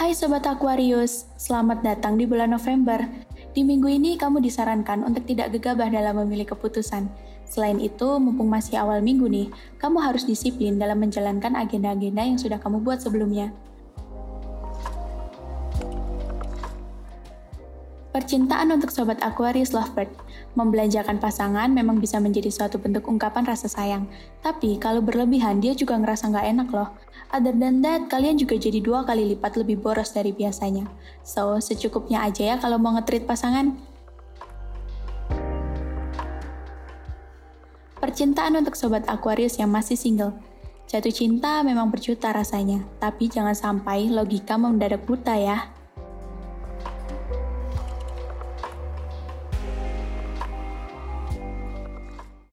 Hai Sobat Aquarius, selamat datang di bulan November. Di minggu ini kamu disarankan untuk tidak gegabah dalam memilih keputusan. Selain itu, mumpung masih awal minggu nih, kamu harus disiplin dalam menjalankan agenda-agenda yang sudah kamu buat sebelumnya. Percintaan untuk Sobat Aquarius Lovebird Membelanjakan pasangan memang bisa menjadi suatu bentuk ungkapan rasa sayang. Tapi kalau berlebihan dia juga ngerasa nggak enak loh. Other than that, kalian juga jadi dua kali lipat lebih boros dari biasanya. So, secukupnya aja ya kalau mau ngetrit pasangan. Percintaan untuk Sobat Aquarius yang masih single. Jatuh cinta memang berjuta rasanya, tapi jangan sampai logika mendadak buta ya.